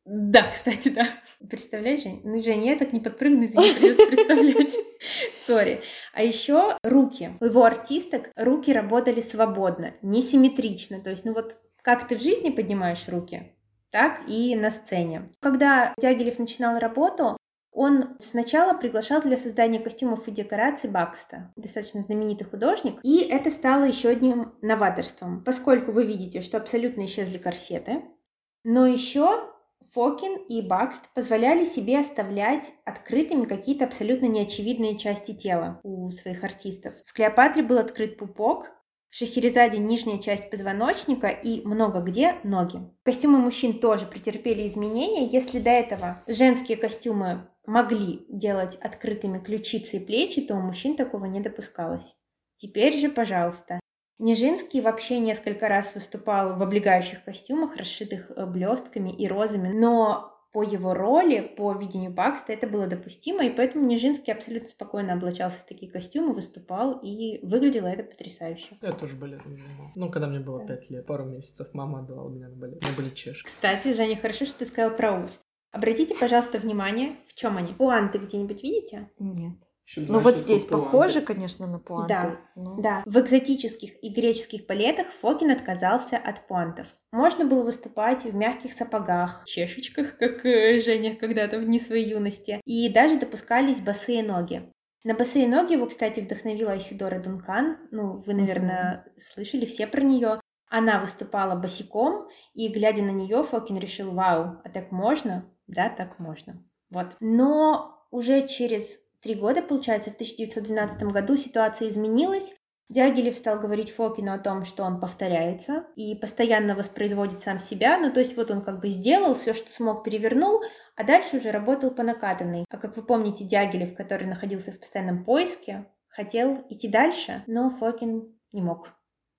Да, кстати, да. Представляешь, Жень? Ну, Жень, я так не подпрыгну, извини, придется представлять. Сори. А еще руки. У его артисток руки работали свободно, несимметрично. То есть, ну вот, как ты в жизни поднимаешь руки, так и на сцене. Когда Дягилев начинал работу, он сначала приглашал для создания костюмов и декораций Бакста, достаточно знаменитый художник, и это стало еще одним новаторством, поскольку вы видите, что абсолютно исчезли корсеты, но еще Фокин и Бакст позволяли себе оставлять открытыми какие-то абсолютно неочевидные части тела у своих артистов. В Клеопатре был открыт пупок, Шахерезаде нижняя часть позвоночника и много где ноги. Костюмы мужчин тоже претерпели изменения. Если до этого женские костюмы могли делать открытыми ключицы и плечи, то у мужчин такого не допускалось. Теперь же, пожалуйста. Нижинский вообще несколько раз выступал в облегающих костюмах, расшитых э, блестками и розами, но по его роли, по видению Бакста это было допустимо, и поэтому Нижинский абсолютно спокойно облачался в такие костюмы, выступал, и выглядело это потрясающе. Я тоже балет не Ну, когда мне было пять лет, пару месяцев, мама отдала меня на балет. Мы были чешки. Кстати, Женя, хорошо, что ты сказал про Уф. Обратите, пожалуйста, внимание, в чем они. Пуанты где-нибудь видите? Нет. Ну вот здесь похоже, конечно, на пуанты. Да, но... да. В экзотических и греческих балетах Фокин отказался от пуантов. Можно было выступать в мягких сапогах, чешечках, как э, Женя когда-то в дни своей юности, и даже допускались босые ноги. На босые ноги его, кстати, вдохновила Айсидора Дункан. Ну, вы, наверное, mm-hmm. слышали все про нее. Она выступала босиком, и, глядя на нее, Фокин решил, вау, а так можно? Да, так можно. Вот. Но уже через три года, получается, в 1912 году ситуация изменилась. Дягилев стал говорить Фокину о том, что он повторяется и постоянно воспроизводит сам себя. Ну, то есть вот он как бы сделал все, что смог, перевернул, а дальше уже работал по накатанной. А как вы помните, Дягилев, который находился в постоянном поиске, хотел идти дальше, но Фокин не мог.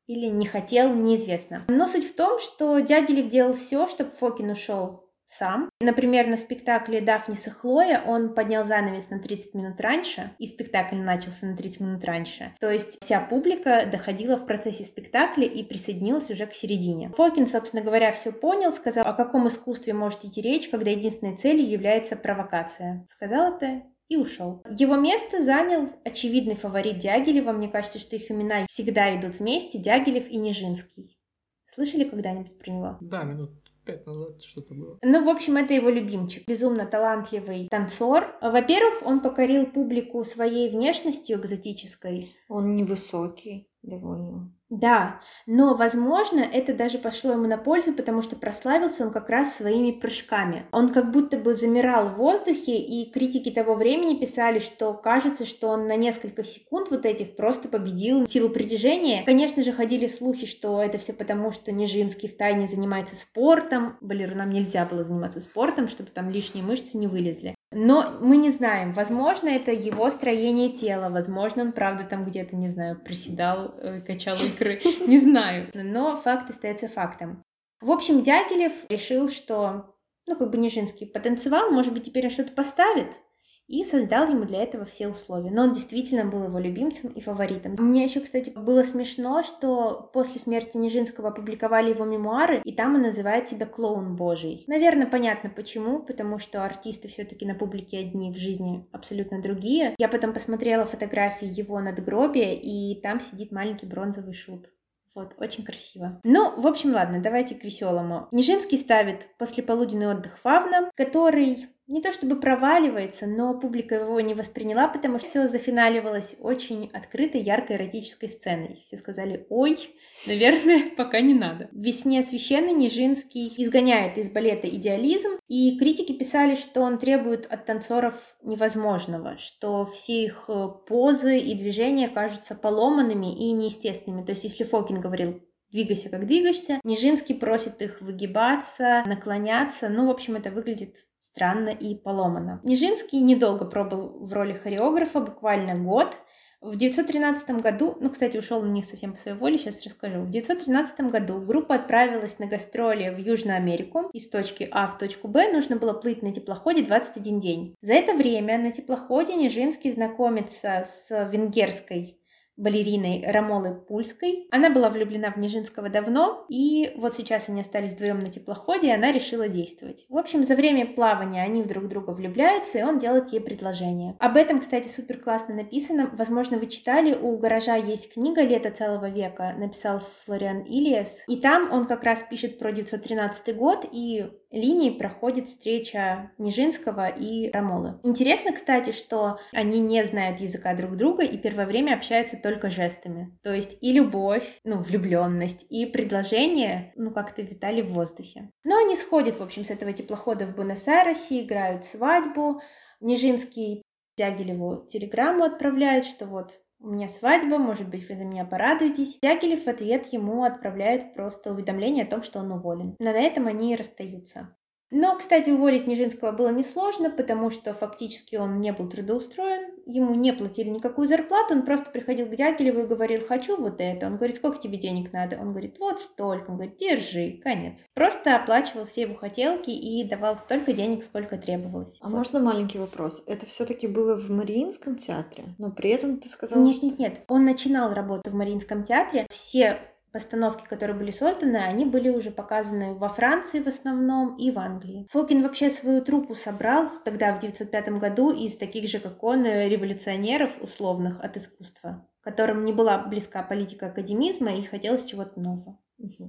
Или не хотел, неизвестно. Но суть в том, что Дягилев делал все, чтобы Фокин ушел сам. Например, на спектакле «Дафнис и Хлоя» он поднял занавес на 30 минут раньше, и спектакль начался на 30 минут раньше. То есть вся публика доходила в процессе спектакля и присоединилась уже к середине. Фокин, собственно говоря, все понял, сказал, о каком искусстве может идти речь, когда единственной целью является провокация. Сказал это и ушел. Его место занял очевидный фаворит Дягилева. Мне кажется, что их имена всегда идут вместе, Дягилев и Нижинский. Слышали когда-нибудь про него? Да, минут пять назад что-то было. Ну, в общем, это его любимчик. Безумно талантливый танцор. Во-первых, он покорил публику своей внешностью экзотической. Он невысокий довольно. Да, но, возможно, это даже пошло ему на пользу, потому что прославился он как раз своими прыжками. Он как будто бы замирал в воздухе, и критики того времени писали, что кажется, что он на несколько секунд вот этих просто победил силу притяжения. Конечно же, ходили слухи, что это все потому, что Нижинский в тайне занимается спортом. Балерунам нельзя было заниматься спортом, чтобы там лишние мышцы не вылезли. Но мы не знаем, возможно, это его строение тела, возможно, он правда там где-то, не знаю, приседал, э, качал икры, не знаю. Но факт остается фактом. В общем, Дягилев решил, что, ну, как бы Нижинский потанцевал, может быть, теперь он что-то поставит, и создал ему для этого все условия. Но он действительно был его любимцем и фаворитом. Мне еще, кстати, было смешно, что после смерти Нижинского опубликовали его мемуары, и там он называет себя клоун божий. Наверное, понятно почему, потому что артисты все-таки на публике одни, в жизни абсолютно другие. Я потом посмотрела фотографии его надгробия, и там сидит маленький бронзовый шут Вот, очень красиво. Ну, в общем, ладно, давайте к веселому. Нижинский ставит послеполуденный отдых Фавна, который не то чтобы проваливается, но публика его не восприняла, потому что все зафиналивалось очень открытой, яркой эротической сценой. Все сказали, ой, наверное, пока не надо. В «Весне священный» Нижинский изгоняет из балета идеализм, и критики писали, что он требует от танцоров невозможного, что все их э, позы и движения кажутся поломанными и неестественными. То есть, если Фокин говорил двигайся, как двигаешься. Нижинский просит их выгибаться, наклоняться. Ну, в общем, это выглядит странно и поломано. Нижинский недолго пробыл в роли хореографа, буквально год. В 1913 году, ну, кстати, ушел не совсем по своей воле, сейчас расскажу. В 1913 году группа отправилась на гастроли в Южную Америку. Из точки А в точку Б нужно было плыть на теплоходе 21 день. За это время на теплоходе Нижинский знакомится с венгерской балериной Рамолы Пульской. Она была влюблена в Нижинского давно, и вот сейчас они остались вдвоем на теплоходе, и она решила действовать. В общем, за время плавания они друг друга влюбляются, и он делает ей предложение. Об этом, кстати, супер классно написано. Возможно, вы читали, у гаража есть книга «Лето целого века», написал Флориан Ильяс, и там он как раз пишет про 913 год, и линии проходит встреча Нижинского и Рамолы. Интересно, кстати, что они не знают языка друг друга и первое время общаются только жестами. То есть и любовь, ну, влюбленность, и предложение, ну, как-то витали в воздухе. Но они сходят, в общем, с этого теплохода в Буэнос-Айресе, играют свадьбу. Нижинский Дягилеву телеграмму отправляет, что вот у меня свадьба, может быть, вы за меня порадуетесь. Дягилев в ответ ему отправляет просто уведомление о том, что он уволен. Но на этом они и расстаются. Но, кстати, уволить Нижинского было несложно, потому что фактически он не был трудоустроен, ему не платили никакую зарплату, он просто приходил к Дягилеву и говорил, хочу вот это. Он говорит, сколько тебе денег надо? Он говорит, вот столько. Он говорит, держи, конец. Просто оплачивал все его хотелки и давал столько денег, сколько требовалось. А вот. можно маленький вопрос? Это все-таки было в Мариинском театре, но при этом ты сказал, Нет, что... нет, нет. Он начинал работу в Мариинском театре. Все постановки, которые были созданы, они были уже показаны во Франции в основном и в Англии. Фокин вообще свою труппу собрал тогда, в 1905 году, из таких же, как он, революционеров условных от искусства, которым не была близка политика академизма и хотелось чего-то нового.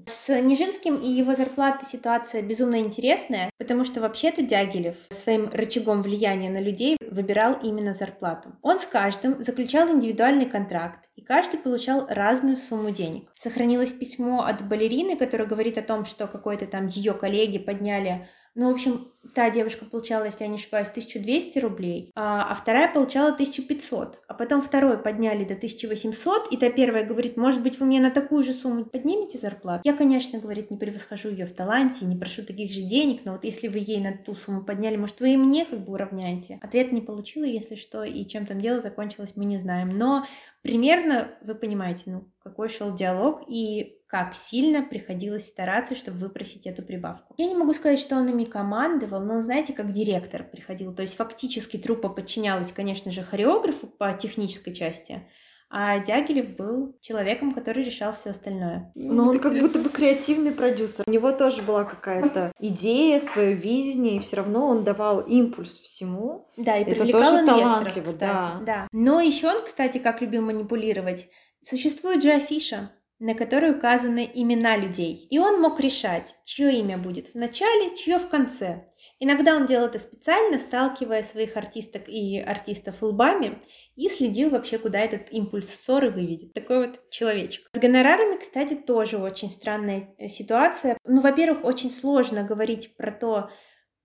С Нижинским и его зарплатой ситуация безумно интересная, потому что вообще-то Дягилев своим рычагом влияния на людей выбирал именно зарплату. Он с каждым заключал индивидуальный контракт, и каждый получал разную сумму денег. Сохранилось письмо от балерины, которое говорит о том, что какой-то там ее коллеги подняли ну, в общем, та девушка получала, если я не ошибаюсь, 1200 рублей, а, а вторая получала 1500. А потом второй подняли до 1800, и та первая говорит, может быть, вы мне на такую же сумму поднимете зарплату? Я, конечно, говорит, не превосхожу ее в таланте, не прошу таких же денег, но вот если вы ей на ту сумму подняли, может, вы и мне как бы уравняете? Ответ не получила, если что, и чем там дело закончилось, мы не знаем. Но примерно вы понимаете, ну, какой шел диалог и как сильно приходилось стараться, чтобы выпросить эту прибавку. Я не могу сказать, что он ими командовал, но знаете, как директор приходил. То есть фактически труппа подчинялась, конечно же, хореографу по технической части, а Дягилев был человеком, который решал все остальное. Но он как будто бы креативный продюсер. У него тоже была какая-то идея, свое видение, и все равно он давал импульс всему. Да, и это тоже талантливо, кстати. да. да. Но еще он, кстати, как любил манипулировать, Существует же афиша, на которой указаны имена людей, и он мог решать, чье имя будет в начале, чье в конце. Иногда он делал это специально, сталкивая своих артисток и артистов лбами, и следил вообще, куда этот импульс ссоры выведет. Такой вот человечек. С гонорарами, кстати, тоже очень странная э, ситуация. Ну, во-первых, очень сложно говорить про то,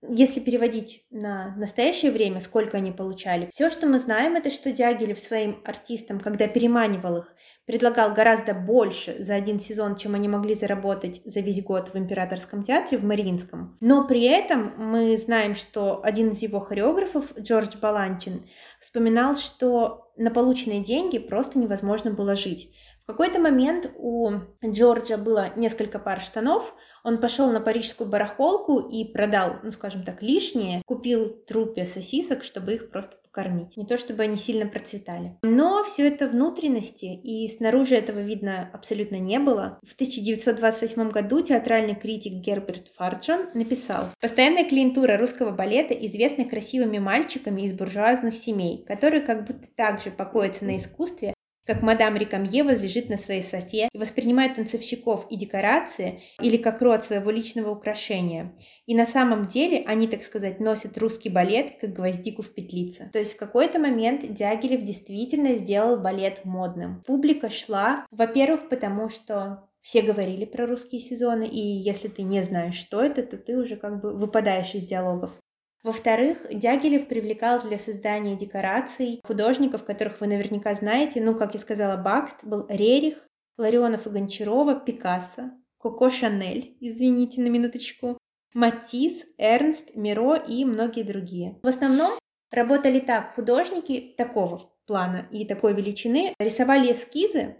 если переводить на настоящее время, сколько они получали, все, что мы знаем, это что Дягилев своим артистам, когда переманивал их, предлагал гораздо больше за один сезон, чем они могли заработать за весь год в Императорском театре в Мариинском. Но при этом мы знаем, что один из его хореографов, Джордж Баланчин, вспоминал, что на полученные деньги просто невозможно было жить. В какой-то момент у Джорджа было несколько пар штанов, он пошел на парижскую барахолку и продал, ну скажем так, лишнее, купил трупе сосисок, чтобы их просто покормить. Не то чтобы они сильно процветали. Но все это внутренности, и снаружи этого видно абсолютно не было. В 1928 году театральный критик Герберт Фарджон написал «Постоянная клиентура русского балета известна красивыми мальчиками из буржуазных семей, которые как будто также покоятся на искусстве, как мадам Рикамье возлежит на своей софе и воспринимает танцовщиков и декорации или как род своего личного украшения. И на самом деле они, так сказать, носят русский балет, как гвоздику в петлице. То есть в какой-то момент Дягилев действительно сделал балет модным. Публика шла, во-первых, потому что все говорили про русские сезоны, и если ты не знаешь, что это, то ты уже как бы выпадаешь из диалогов. Во-вторых, Дягилев привлекал для создания декораций художников, которых вы наверняка знаете. Ну, как я сказала, Бакст был Рерих, Ларионов и Гончарова, Пикассо, Коко Шанель, извините на минуточку, Матис, Эрнст, Миро и многие другие. В основном работали так художники такого плана и такой величины, рисовали эскизы,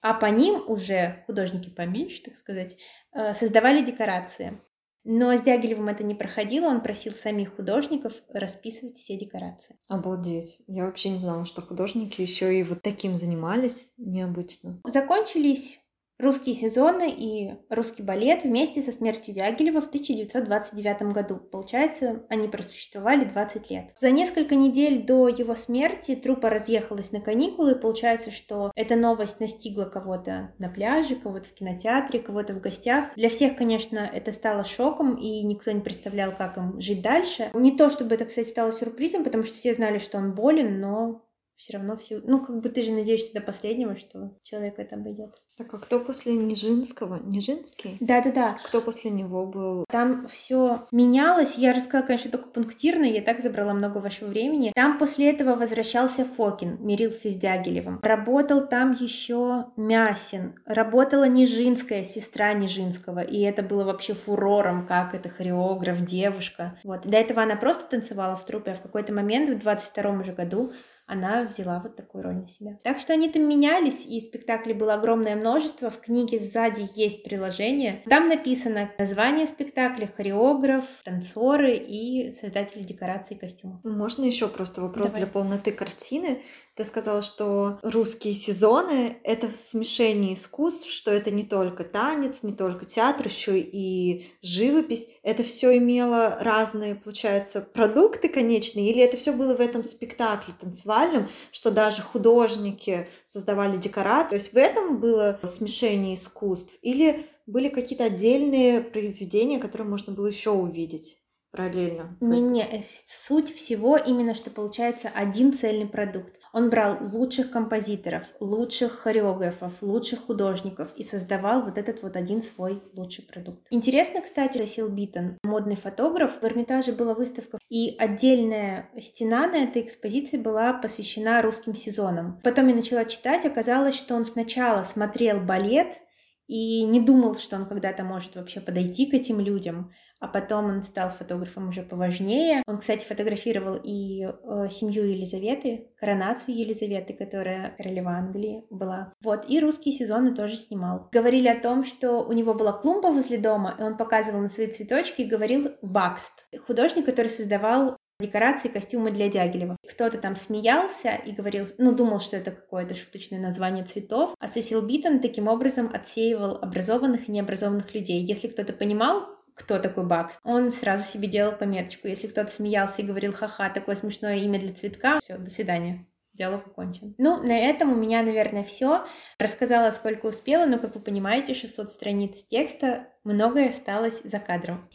а по ним уже художники поменьше, так сказать, э, создавали декорации. Но с Дягилевым это не проходило, он просил самих художников расписывать все декорации. Обалдеть. Я вообще не знала, что художники еще и вот таким занимались необычно. Закончились русские сезоны и русский балет вместе со смертью Дягилева в 1929 году. Получается, они просуществовали 20 лет. За несколько недель до его смерти труппа разъехалась на каникулы. Получается, что эта новость настигла кого-то на пляже, кого-то в кинотеатре, кого-то в гостях. Для всех, конечно, это стало шоком, и никто не представлял, как им жить дальше. Не то, чтобы это, кстати, стало сюрпризом, потому что все знали, что он болен, но все равно все... Ну, как бы ты же надеешься до последнего, что человек это обойдет. Так а кто после Нижинского? Нижинский? Да-да-да. Кто после него был? Там все менялось. Я рассказала, конечно, только пунктирно, я так забрала много вашего времени. Там после этого возвращался Фокин, мирился с Дягилевым. Работал там еще Мясин. Работала Нижинская, сестра Нижинского. И это было вообще фурором, как это хореограф, девушка. Вот. До этого она просто танцевала в трупе, а в какой-то момент, в 22 уже году, она взяла вот такую роль на себя. Так что они там менялись, и спектаклей было огромное множество. В книге сзади есть приложение. Там написано название спектакля, хореограф, танцоры и создатели декораций и костюмов. Можно еще просто вопрос Давай. для полноты картины. Ты сказала, что русские сезоны — это смешение искусств, что это не только танец, не только театр, еще и живопись. Это все имело разные, получается, продукты конечные, или это все было в этом спектакле танцевальном, что даже художники создавали декорации. То есть в этом было смешение искусств, или были какие-то отдельные произведения, которые можно было еще увидеть? Параллельно. Не-не, э, суть всего именно, что получается один цельный продукт. Он брал лучших композиторов, лучших хореографов, лучших художников и создавал вот этот вот один свой лучший продукт. Интересно, кстати, Сесил Битон, модный фотограф, в Эрмитаже была выставка, и отдельная стена на этой экспозиции была посвящена русским сезонам. Потом я начала читать, оказалось, что он сначала смотрел балет, и не думал, что он когда-то может вообще подойти к этим людям а потом он стал фотографом уже поважнее. Он, кстати, фотографировал и э, семью Елизаветы, коронацию Елизаветы, которая королева Англии была. Вот, и русские сезоны тоже снимал. Говорили о том, что у него была клумба возле дома, и он показывал на свои цветочки и говорил «Бакст». Художник, который создавал декорации, костюмы для Дягилева. Кто-то там смеялся и говорил, ну, думал, что это какое-то шуточное название цветов, а Сесил Битон таким образом отсеивал образованных и необразованных людей. Если кто-то понимал, кто такой Бакст. Он сразу себе делал пометочку. Если кто-то смеялся и говорил, ха-ха, такое смешное имя для цветка, все, до свидания. Диалог окончен. Ну, на этом у меня, наверное, все. Рассказала, сколько успела, но, как вы понимаете, 600 страниц текста, многое осталось за кадром.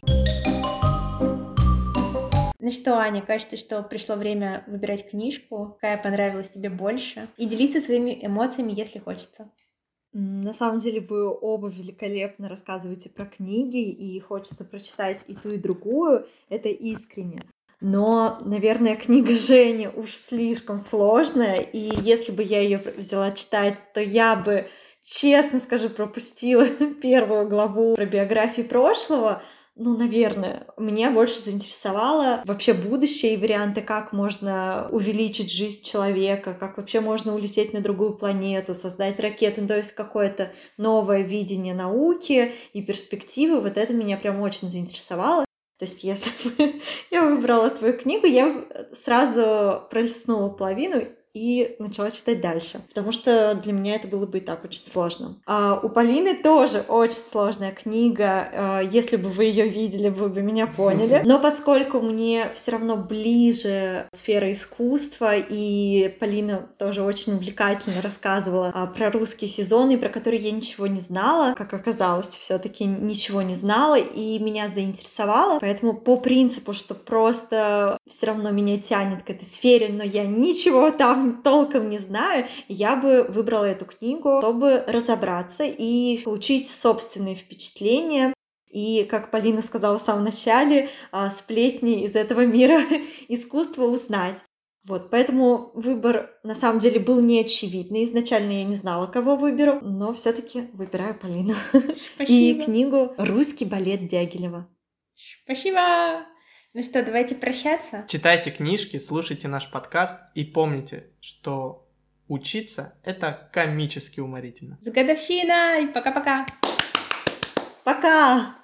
Ну что, Аня, кажется, что пришло время выбирать книжку, какая понравилась тебе больше, и делиться своими эмоциями, если хочется. На самом деле вы оба великолепно рассказываете про книги, и хочется прочитать и ту, и другую. Это искренне. Но, наверное, книга Жени уж слишком сложная, и если бы я ее взяла читать, то я бы, честно скажу, пропустила первую главу про биографию прошлого, ну, наверное, меня больше заинтересовало вообще будущее и варианты, как можно увеличить жизнь человека, как вообще можно улететь на другую планету, создать ракеты, ну, то есть какое-то новое видение науки и перспективы. Вот это меня прям очень заинтересовало. То есть, если бы я выбрала твою книгу, я сразу пролистнула половину и начала читать дальше, потому что для меня это было бы и так очень сложно. А у Полины тоже очень сложная книга. А, если бы вы ее видели, вы бы меня поняли. Но поскольку мне все равно ближе сфера искусства, и Полина тоже очень увлекательно рассказывала а, про русские сезоны, про которые я ничего не знала, как оказалось, все-таки ничего не знала, и меня заинтересовало. Поэтому по принципу, что просто все равно меня тянет к этой сфере, но я ничего там толком не знаю, я бы выбрала эту книгу, чтобы разобраться и получить собственные впечатления и, как Полина сказала в самом начале, а, сплетни из этого мира искусства узнать. Вот, поэтому выбор на самом деле был неочевидный. Изначально я не знала, кого выберу, но все-таки выбираю Полину. Спасибо. И книгу «Русский балет Дягилева». Спасибо! Ну что, давайте прощаться. Читайте книжки, слушайте наш подкаст и помните, что учиться — это комически уморительно. С годовщиной! Пока-пока! Пока!